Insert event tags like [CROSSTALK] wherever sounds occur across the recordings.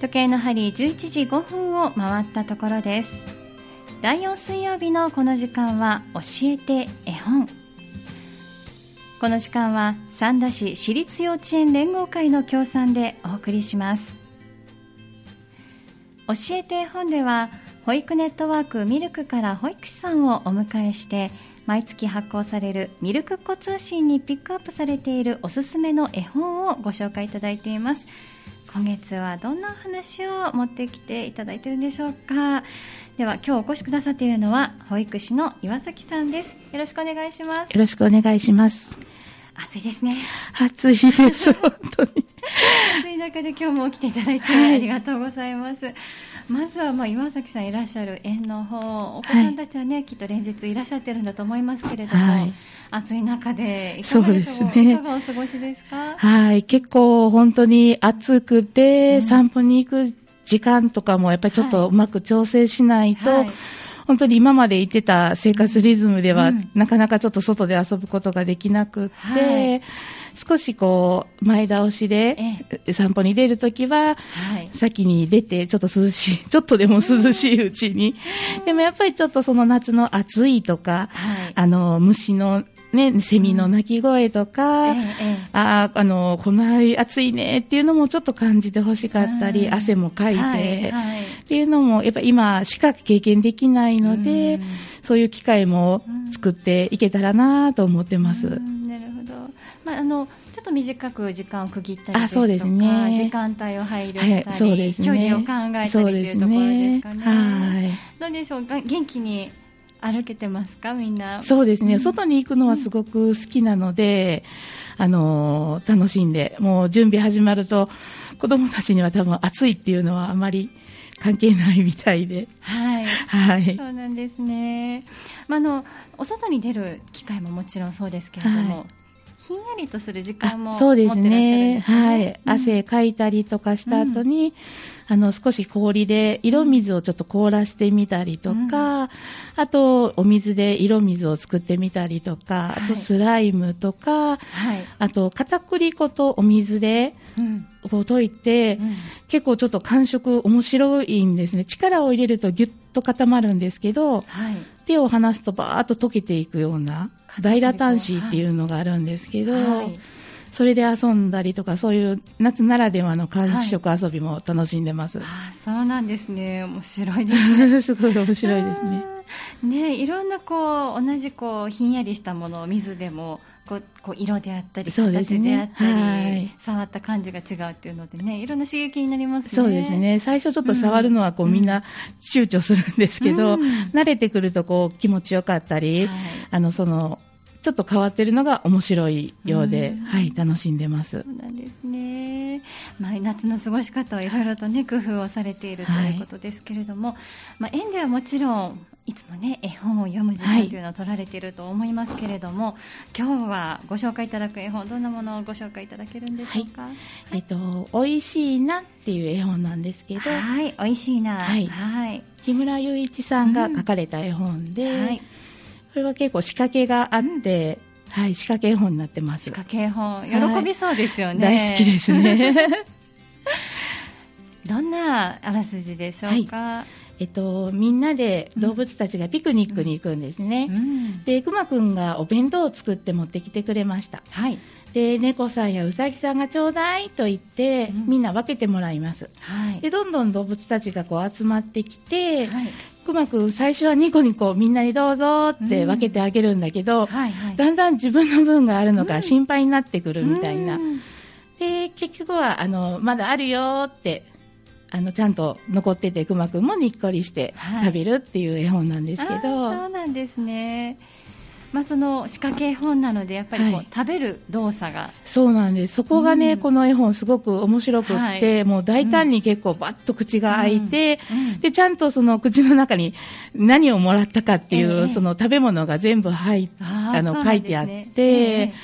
時計の針11時5分を回ったところです。第4水曜日のこの時間は教えて絵本。この時間は三田市私立幼稚園連合会の協賛でお送りします。教えて絵本では保育ネットワークミルクから保育士さんをお迎えして毎月発行されるミルクっ子通信にピックアップされているおすすめの絵本をご紹介いただいています。今月はどんなお話を持ってきていただいているんでしょうか。では今日お越しくださっているのは保育士の岩崎さんです。よろしくお願いします。よろしくお願いします。暑いですね。暑いです。[LAUGHS] 本当に暑い中で今日も来ていただいてありがとうございます、はい、まずはまあ岩崎さんいらっしゃる園の方。お子さんたちはね、はい、きっと連日いらっしゃってるんだと思いますけれども、はい、暑い中でいかがでしょう？ね、いかがお過ごしですか？はい。結構本当に暑くて、うん、散歩に行く時間とかもやっぱりちょっとうまく調整しないと、本当に今まで言ってた生活リズムでは、うん、なかなかちょっと外で遊ぶことができなくって、はい、少しこう、前倒しで散歩に出るときは、先に出て、ちょっと涼しい、[LAUGHS] ちょっとでも涼しいうちに。でもやっぱりちょっとその夏の暑いとか、はい、あの、虫のね、セミの鳴き声とか、うん。ええ、ああの、こんな暑いねっていうのもちょっと感じてほしかったり、汗もかいて、はいはい、っていうのも、やっぱ今しか経験できないので、うん、そういう機会も作っていけたらなと思ってます。うん、なる。まあ、あの、ちょっと短く時間を区切ったりですとか、ですね、時間帯を配慮したり、はい、そうですね、距離を考えたりというところですかね。はい。どうでしょうか？元気に歩けてますか？みんな。そうですね、うん、外に行くのはすごく好きなので、あの楽しんで、もう準備始まると、子供たちには多分暑いっていうのはあまり関係ないみたいで。はい。はい。そうなんですね。まあ、あの、お外に出る機会ももちろんそうですけれども、はいひんやりとする時間もそうですね。ね。はい、汗かいたりとかした後に、うん、あの、少し氷で色水をちょっと凍らしてみたりとか、うん、あと、お水で色水を作ってみたりとか、あとスライムとか、はい、あと、片栗粉とお水で、こう溶いて、うん、結構ちょっと感触面白いんですね。力を入れるとギュッと固まるんですけど、はい、手を離すとバーッと溶けていくような、大ラタンシーっていうのがあるんですけど、はい、それで遊んだりとか、そういう夏ならではの感触遊びも楽しんでます。はい、あそうなんですね。面白いですね。[LAUGHS] すごい面白いですね。ねいろんなこう、同じこう、ひんやりしたものを水でも、こうこう色であったり、形であったり、はい、触った感じが違うっていうのでね、いろんな刺激になりますね。そうですね。最初ちょっと触るのはこう、うん、みんな躊躇するんですけど、うん、慣れてくるとこう気持ちよかったり、はい、あのそのちょっと変わってるのが面白いようで、うはい、楽しんでます。そうなんですね。まあ、夏の過ごし方をいろいろとね、工夫をされているということですけれども、はい、まあ、園ではもちろん、いつもね、絵本を読む時間というのを取られていると思いますけれども、はい、今日はご紹介いただく絵本、どんなものをご紹介いただけるんでしょうか？はい、えっと、おいしいなっていう絵本なんですけど、はい、おいしいな。はい。はい、木村雄一さんが書かれた絵本で、うん、はいこれは結構仕掛けがあって、うん、はい、仕掛け絵本になってます。仕掛け絵本、喜びそうですよね。はい、大好きですね。[LAUGHS] どんなあらすじでしょうか、はいえっと、みんなで動物たちがピクニックに行くんですね。うん、で、くまくんがお弁当を作って持ってきてくれました。はい。で、猫さんやうさぎさんがちょうだいと言って、うん、みんな分けてもらいます。はい。で、どんどん動物たちがこう集まってきて、はい。くまくん最初はニコニコみんなにどうぞって分けてあげるんだけど、うんはいはい、だんだん自分の分があるのか心配になってくるみたいな。で、結局は、あの、まだあるよって、あの、ちゃんと残ってて、くまくんもにっこりして食べるっていう絵本なんですけど。そうなんですね。まあ、その仕掛け絵本なので、やっぱりこう、はい、食べる動作が。そうなんです。そこがね、うん、この絵本すごく面白くって、はい、もう大胆に結構バッと口が開いて、で、ちゃんとその口の中に [LAUGHS] 何をもらったかっていう、えー、その食べ物が全部入っあの、書いてあって、え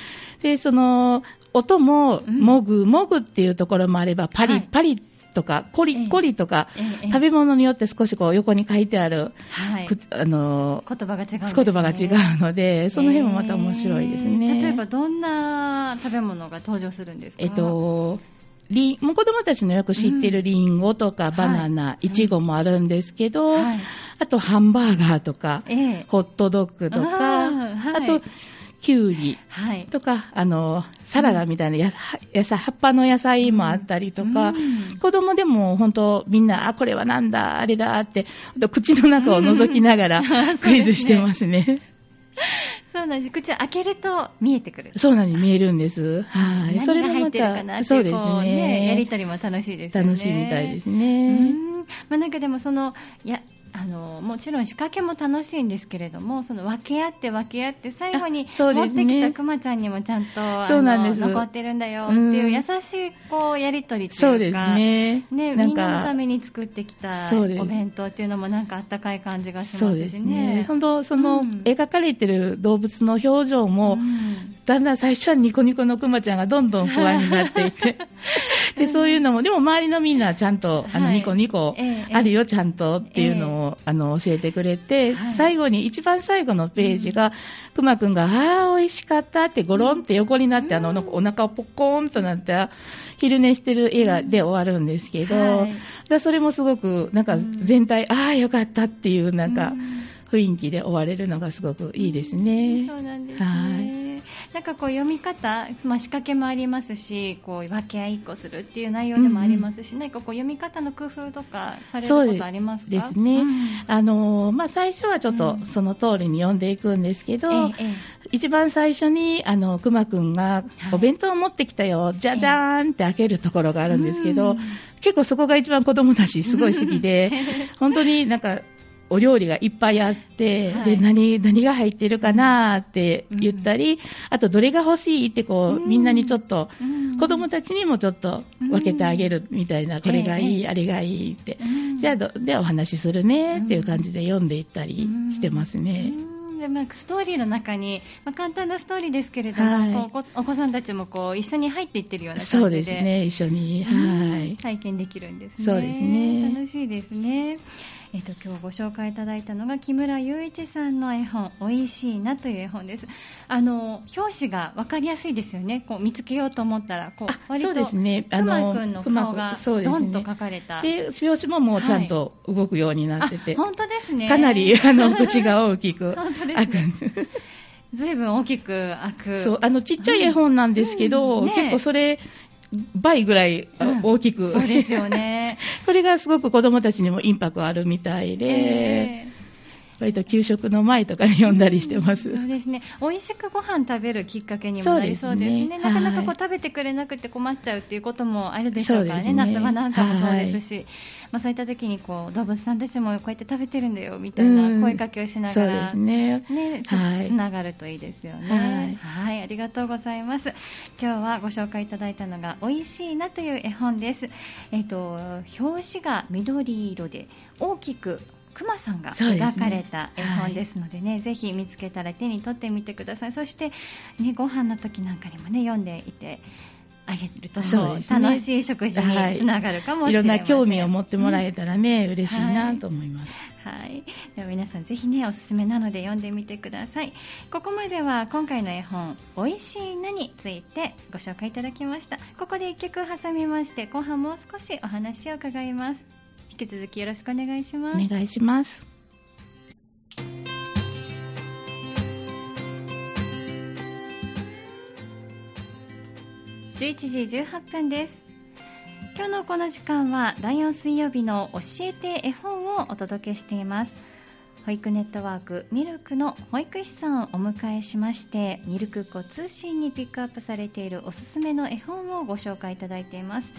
ー、で、その、音も、もぐもぐっていうところもあれば、パリパリってとか、コリコリとか、ええ、食べ物によって少しこう横に書いてある、はい、あの言葉が違う、ね、言葉が違うので、その辺もまた面白いですね。例えばどんな食べ物が登場するんですか？えっと、リンもう子供たちのよく知ってるリンゴとかバナナ、いちごもあるんですけど、はい。あとハンバーガーとか、ええ。ホットドッグとか、あーはい。あと、キュウリはい。とか、あの、サラダみたいなやさ野菜、葉っぱの野菜もあったりとか、うん子供でも本当みんな、あ、これはなんだ、あれだって、口の中を覗きながらうん [LAUGHS] クイズしてますね。そうなんです。口を開けると見えてくる。そうなんに見えるんです。はい。何が入ってるかなっていうそうですね、やりね。とりも楽しいですよね。楽しいみたいですうね。んまあ、なんかでもそのいやあのもちろん仕掛けも楽しいんですけれどもその分け合って分け合って最後にあそう持ってきたくまちゃんにもちゃんとそうなんです。残ってるんだよっていううん。優しいこうやりとりっていうかそうですね。ね、みんなのたか、めに作ってきたお弁当っていうのもなんかあったかい感じがしますしね。そうですね。本当その、うん。描かれてる動物の表情も、ん。だんだん最初はニコニコのクマちゃんがどんどん不安になっていて、[LAUGHS] で、そういうのも、でも周りのみんなちゃんと、あの、はい。ニコニコ、ええ。あるよ、ちゃんとっていうのを、あの、教えてくれて、はい。最後に、一番最後のページが、くまくんが、あー、美味しかったって、ゴロンって横になって、あの、なんかお腹をポッコーンとなって、昼寝してる映画で終わるんですけど、はい。だからそれもすごく、なんか全体、あー、よかったっていう、なんか、雰囲気で終われるのがすごくいいですね。そうなんですね。はいなんかこう読み方、まあ、仕掛けもありますし、こう分け合いっこするっていう内容でもありますし、何かこう読み方の工夫とかされることありますか？ですね。うん。あのーまあ、最初はちょっとうん。その通りに読んでいくんですけど、えええ一番最初に、あの、くまくんがはい、お弁当を持ってきたよ、じゃじゃーんって開けるところがあるんですけど、うん。結構そこが一番子供たちすごい好きで、本当になんか、お料理がいっぱいあって、はい。で、何、何が入ってるかなーって言ったり、あとどれが欲しいってこう、うん。みんなにちょっと、うん。子供たちにもちょっと分けてあげるみたいな、これがいい、ええ。あれがいいって。うん。じゃあど、でお話しするねっていう感じで読んでいったりしてますね。うん。でまあストーリーの中に、まあ、簡単なストーリーですけれども、はい。お子さんたちもこう一緒に入っていってるような感じで。そうですね、一緒に。はい。体験できるんですね。そうですね。楽しいですね。えっと今日ご紹介いただいたのが木村雄一さんの絵本「おいしいな」という絵本です。あの表紙がわかりやすいですよね。こう見つけようと思ったらこうあ割とそうですね。くまくんの顔がそうですねドンと描かれた。で、表紙ももうちゃんと動くようになってて、あ本当ですね。かなり、あの、口が大きく [LAUGHS] 本当です開くね。ずいぶん大きく開く。そう、あの、ちっちゃい絵本なんですけど、うんね結構それ、倍ぐらい大きく、そうですよね。[LAUGHS] これがすごく子供たちにもインパクトあるみたいで、えー割と給食の前とかに読んだりしてます。そうですね。美味しくご飯食べるきっかけにもなりそうですね。ねなかなかこうはい食べてくれなくて困っちゃうっていうこともあるでしょうからね。ね夏場なんかもそうですし、まあそういった時にこう動物さんたちもこうやって食べてるんだよみたいな声かけをしながら、そうですね。ね、ちょっはいとつながるといいですよね。は、はいいありがとうございます。今日はご紹介いただいたのが、美味しいなという絵本です。えっ、と、表紙が緑色で、大きく、クマさんが描かれた絵本ですのでね、ぜひ見つけたら手に取ってみてください。そして、ね、ご飯の時なんかにもね、読んでいて、あげると、そうね。楽しい食事につながるかもしいれません。ろんな興味を持ってもらえたらね、嬉しいなと思います。はい、では皆さんぜひねおすすめなので読んでみてください。ここまでは今回の絵本「おいしいな」についてご紹介いただきました。ここで1曲挟みまして後半もう少しお話を伺います引き続きよろしくお願いします。お願いします。11時18分です。今日のこの時間は第4水曜日の教えて絵本をお届けしています。保育ネットワークミルクの保育士さんをお迎えしましてミルク子通信にピックアップされているおすすめの絵本をご紹介いただいています。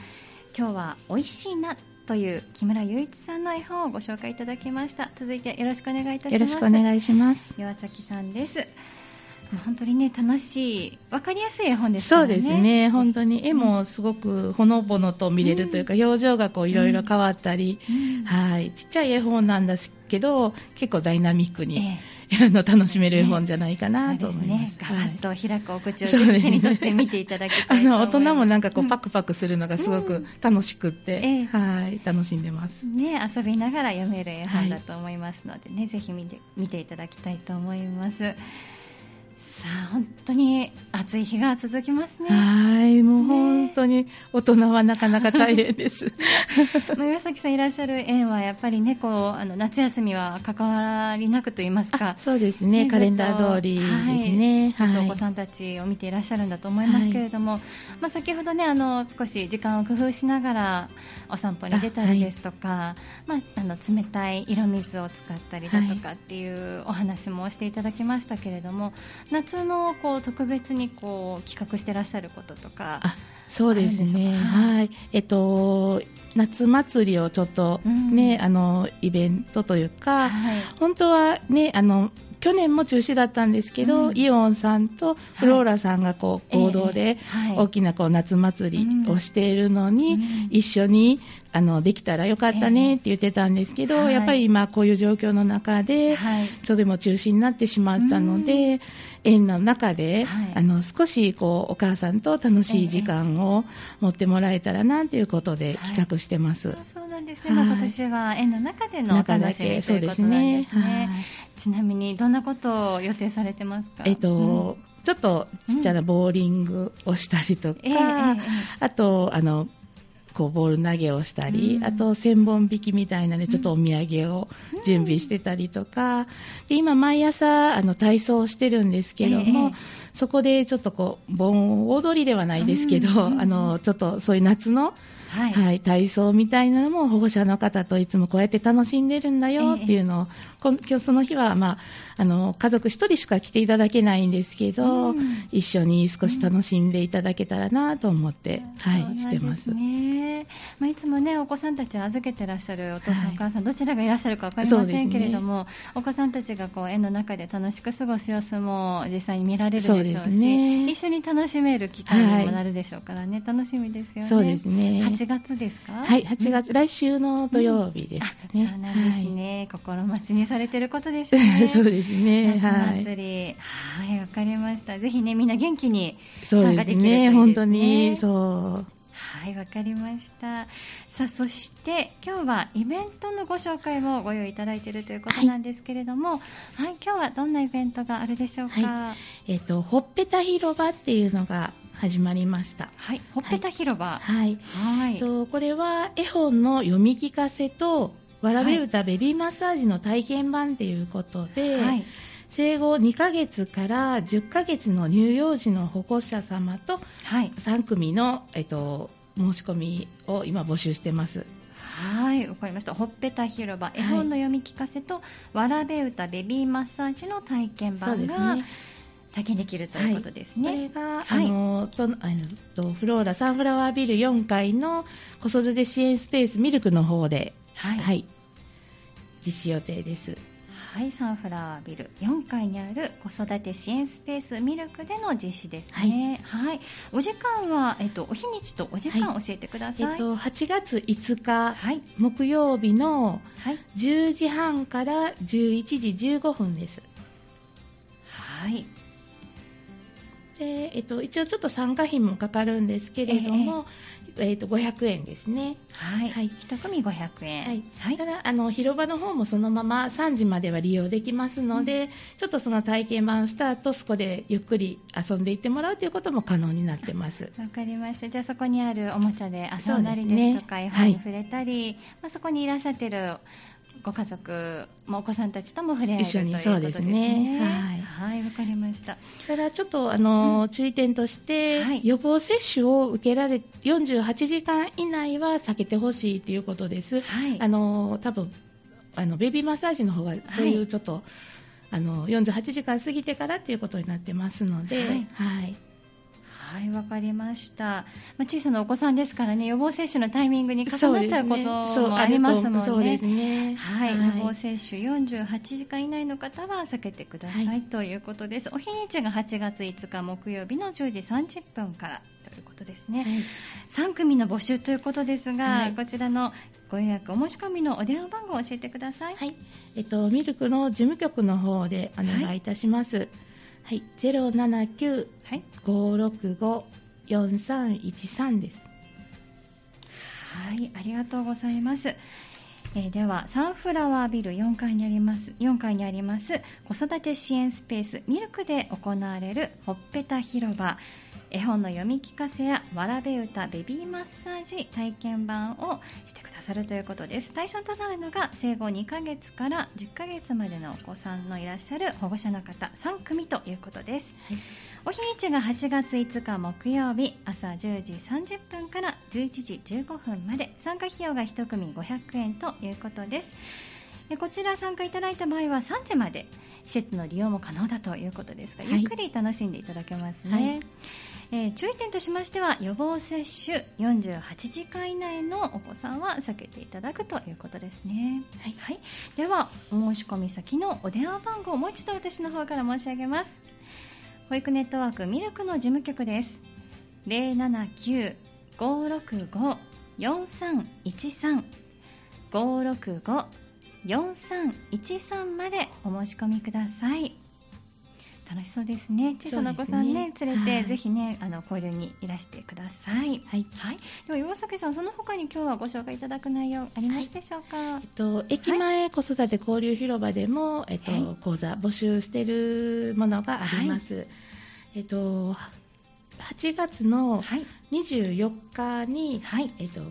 今日は美味しいなという木村雄一さんの絵本をご紹介いただきました。続いてよろしくお願いいたします。よろしくお願いします。岩崎さんです。本当にね楽しいわかりやすい絵本ですね。そうですね、本当に絵もすごくほのぼのと見れるというか、表情がこういろいろ変わったり、うん。はい、ちっちゃい絵本なんですけど、結構ダイナミックに、えあの楽しめる絵本じゃないかえなと思います。ね。ガバッと開くお口を手に取って見ていただきたあいと思います。の大人もなんかこううパクパクするのがすごく楽しくって、ええはい、楽しんでます。ね、遊びながら読める絵本だと思いますのでね、ぜひ見て見ていただきたいと思います。さあ本当に暑い日が続きますね。はい、もう本当に大人はなかなか大変です。[LAUGHS] ま岩崎さんいらっしゃる園はやっぱりねこうあの夏休みは関わりなくと言いますか。そうですね、ねカレンダー通りですね。はい、お子さんたちを見ていらっしゃるんだと思いますけれども、はい、まあ先ほどねあの少し時間を工夫しながらお散歩に出たりですとか、はい、まああの冷たい色水を使ったりだとかっていうお話もしていただきましたけれども、夏のこう特別にこう企画してらっしゃることとか。そうですね。はい。えっと、夏祭りをちょっとね、うん、あの、イベントというか、はい、本当はね、あの、去年も中止だったんですけど、うん、イオンさんとフローラさんがこう合同で大きなこう夏祭りをしているのに、一緒にあのできたらよかったねって言ってたんですけど、やっぱり今こういう状況の中で、それも中止になってしまったので、園の中で、あの少しこうお母さんと楽しい時間を持ってもらえたらなということで企画してます。そうなんですね、今年は園の中での楽しみということなんですね。ちなみにどんなことを予定されてますか？えっと、うん。ちょっとちっちゃなボーリングをしたりとか、うん。えー、あとあのこうボール投げをしたり、うん、あと千本引きみたいなね、ちょっとお土産を準備してたりとか、で今、毎朝あの体操をしてるんですけども、えー、そこでちょっとこう盆踊りではないですけど、うん、あのちょっとそういう夏のはい、はい、体操みたいなのも保護者の方といつもこうやって楽しんでるんだよっていうのを、えー、今日その日は、まあ、あの家族1人しか来ていただけないんですけど、うん、一緒に少し楽しんでいただけたらなと思って、うん、はい、してます。ねまあ、いつもねお子さんたちを預けてらっしゃるお父さん、はい、お母さんどちらがいらっしゃるか分かりませんけれども、ね、お子さんたちがこう園の中で楽しく過ごす様子も実際に見られるでしょうし、ね、一緒に楽しめる機会にもなるでしょうからね、はい、楽しみですよね。そうですね。8月ですか？はい、8月、うん、来週の土曜日ですかね。そうなんですね、はい、心待ちにされてることでしょうね。[LAUGHS] そうですね。夏祭り。はい、わ、かりました。ぜひね、みんな元気に参加できるといいですね、本当に、そう。はい、わかりました。さあ、そして今日はイベントのご紹介をご用意いただいているということなんですけれども、はい、はい、今日はどんなイベントがあるでしょうか？はい、えっ、ー、と、ほっぺた広場っていうのが始まりました。はい、ほっぺた広場。はい。はい。とこれは絵本の読み聞かせとわらべ歌ベビーマッサージの体験版ということで、はい、生後2ヶ月から10ヶ月の乳幼児の保護者様と3組の、えっと、申し込みを今募集してます。はい、わかりました。ほっぺた広場、絵本の読み聞かせと、わらべ歌ベビーマッサージの体験版が、体験できるということですね。はい、これが、はい、あのとあのとフローラサンフラワービル4階の子育て支援スペースミルクの方で、はい、はい、実施予定です。はい、サンフラワービル4階にある子育て支援スペースミルクでの実施ですね。はい。はい、お時間はえっとお日にちとお時間教えてください。はい、えっと8月5日、はい、木曜日の10時半から11時15分です。はい。で、えっと、一応ちょっと参加費もかかるんですけれども、えー、えー、と500円ですね。はい。はい、1組500円。はい。はい、ただ、あの、広場の方もそのまま3時までは利用できますので、うん、ちょっとその体験版をした後、そこでゆっくり遊んでいってもらうということも可能になってます。わかりました。じゃあそこにあるおもちゃで遊んだりですとか、絵本に触れたり、はい、まあ、そこにいらっしゃってるご家族もお子さんたちとも触れ合えるということですね。はい、わ、はい、かりました。ただちょっとあの、うん、注意点として、はい、予防接種を受けられ48時間以内は避けてほしいということです。はい、あの多分あのベビーマッサージの方がそういうちょっと、あの48時間過ぎてからということになってますので、はい。はい、わかりました。まあ、小さなお子さんですからね、予防接種のタイミングに重なっちゃうこともありますもんね。そうですね。はい、はい、予防接種48時間以内の方は避けてください、はい、ということです。お日にちが8月5日木曜日の10時30分からということですね。はい、3組の募集ということですが、はい、こちらのご予約お申し込みのお電話番号を教えてください。はい、えっとミルクの事務局の方でお願いいたします。はい、079-565-4313です。はい、ありがとうございます。えー、ではサンフラワービル4階にあります4階にあります子育て支援スペースミルクで行われるほっぺた広場。絵本の読み聞かせやわらべ歌ベビーマッサージ体験版をしてくださるということです。対象となるのが生後2ヶ月から10ヶ月までのお子さんのいらっしゃる保護者の方3組ということです、はい、お日にちが8月5日木曜日朝10時30分から11時15分まで参加費用が1組500円ということです。こちら参加いただいた場合は3時まで施設の利用も可能だということですが、ゆっくり楽しんでいただけますね、はい。えー、注意点としましては予防接種48時間以内のお子さんは避けていただくということですね、はい、はい、ではお申し込み先のお電話番号をもう一度私の方から申し上げます。保育ネットワークミルクの事務局です。079-565-4313 565-4313までお申し込みください楽しそうですね。小さなお子さんね、ね連れて、はい、ぜひね、あの交流にいらしてください。はい。はい。では岩崎さん、その他に今日はご紹介いただく内容ありますでしょうか？はい、えっと駅前子育て交流広場でも、えっと、講座募集しているものがあります。えっと8月の24日に、はい、えっと、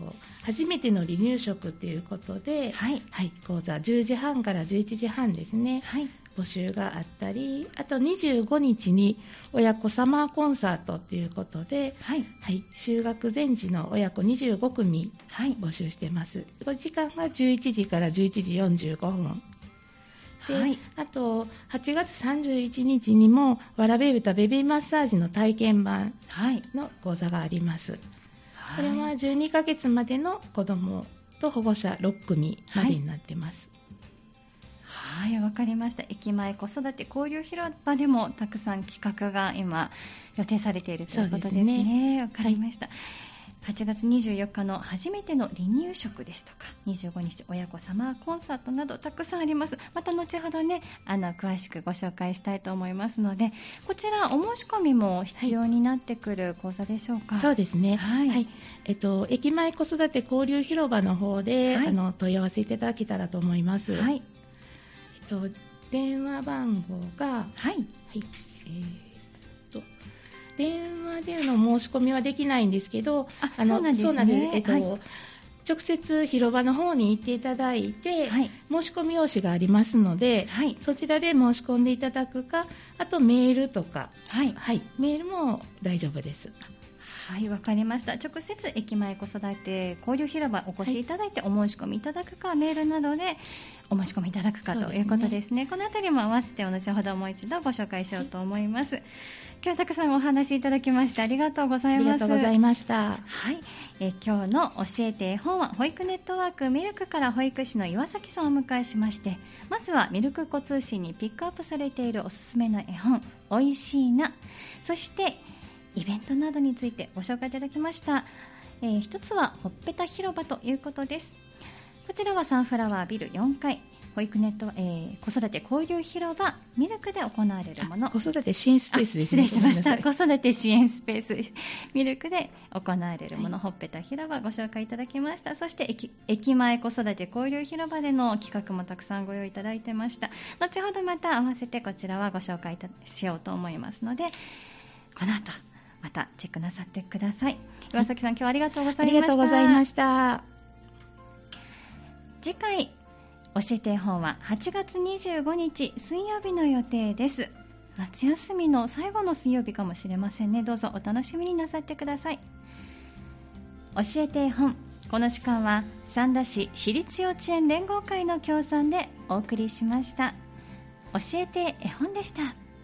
初めての離乳食ということで、はい、はい、講座10時半から11時半ですね、はい、募集があったりあと25日に親子サマーコンサートということで、はい。はい、就学前時の親子25組募集してます、はい、時間が11時から11時45分はい、あと8月31日にもわらべ歌ベビーマッサージの体験版の講座があります、はい、これは12ヶ月までの子どもと保護者6組までになってます、はい、わ、かりました。駅前子育て交流広場でもたくさん企画が今予定されているということですね。わ、ね、かりました。はい8月24日の初めての離乳食ですとか25日親子サマーコンサートなどたくさんあります。また後ほどねあの詳しくご紹介したいと思いますのでこちらお申し込みも必要になってくる講座でしょうか、はい、そうですね。はい、はい、えっと駅前子育て交流広場の方で、はい、あの問い合わせいただけたらと思います。はい。えっと電話番号がはい、はい、えー電話での申し込みはできないんですけど、あのそうなんです、ね、えっと、はい、直接広場の方に行っていただいて、はい、申し込み用紙がありますので、はい、そちらで申し込んでいただくか、あとメールとか、はい、はい、メールも大丈夫です。はい、わかりました。直接駅前子育て交流広場お越しいただいてお申し込みいただくか、はい、メールなどでお申し込みいただくかということですね。このあたりも合わせて後ほどもう一度ご紹介しようと思います。はい、今日はたくさんお話しいただきましてありがとうございます。ありがとうございました。はい、え今日の教えて絵本は保育ネットワークミルクから保育士の岩崎さんをお迎えしまして、まずはミルク子通信にピックアップされているおすすめの絵本、おいしいな、そしてイベントなどについてご紹介いただきました、えー、一つはほっぺた広場ということです。こちらはサンフラワービル4階。保育ネット、えー、子育て交流広場ミルクで行われるもの。子育て支援スペースですね。失礼しました。子育て支援スペースです。ミルクで行われるもの、はい、ほっぺた広場ご紹介いただきました。そして駅駅前子育て交流広場での企画もたくさんご用意いただいてました。後ほどまた合わせてこちらはご紹介しようと思いますのでこの後またチェックなさってください。岩崎さん今日はありがとうございました。ありがとうございました。次回教えて絵本は8月25日水曜日の予定です。夏休みの最後の水曜日かもしれませんね。どうぞお楽しみになさってください。教えて絵本この時間は三田市私立幼稚園連合会の協賛でお送りしました。教えて絵本でした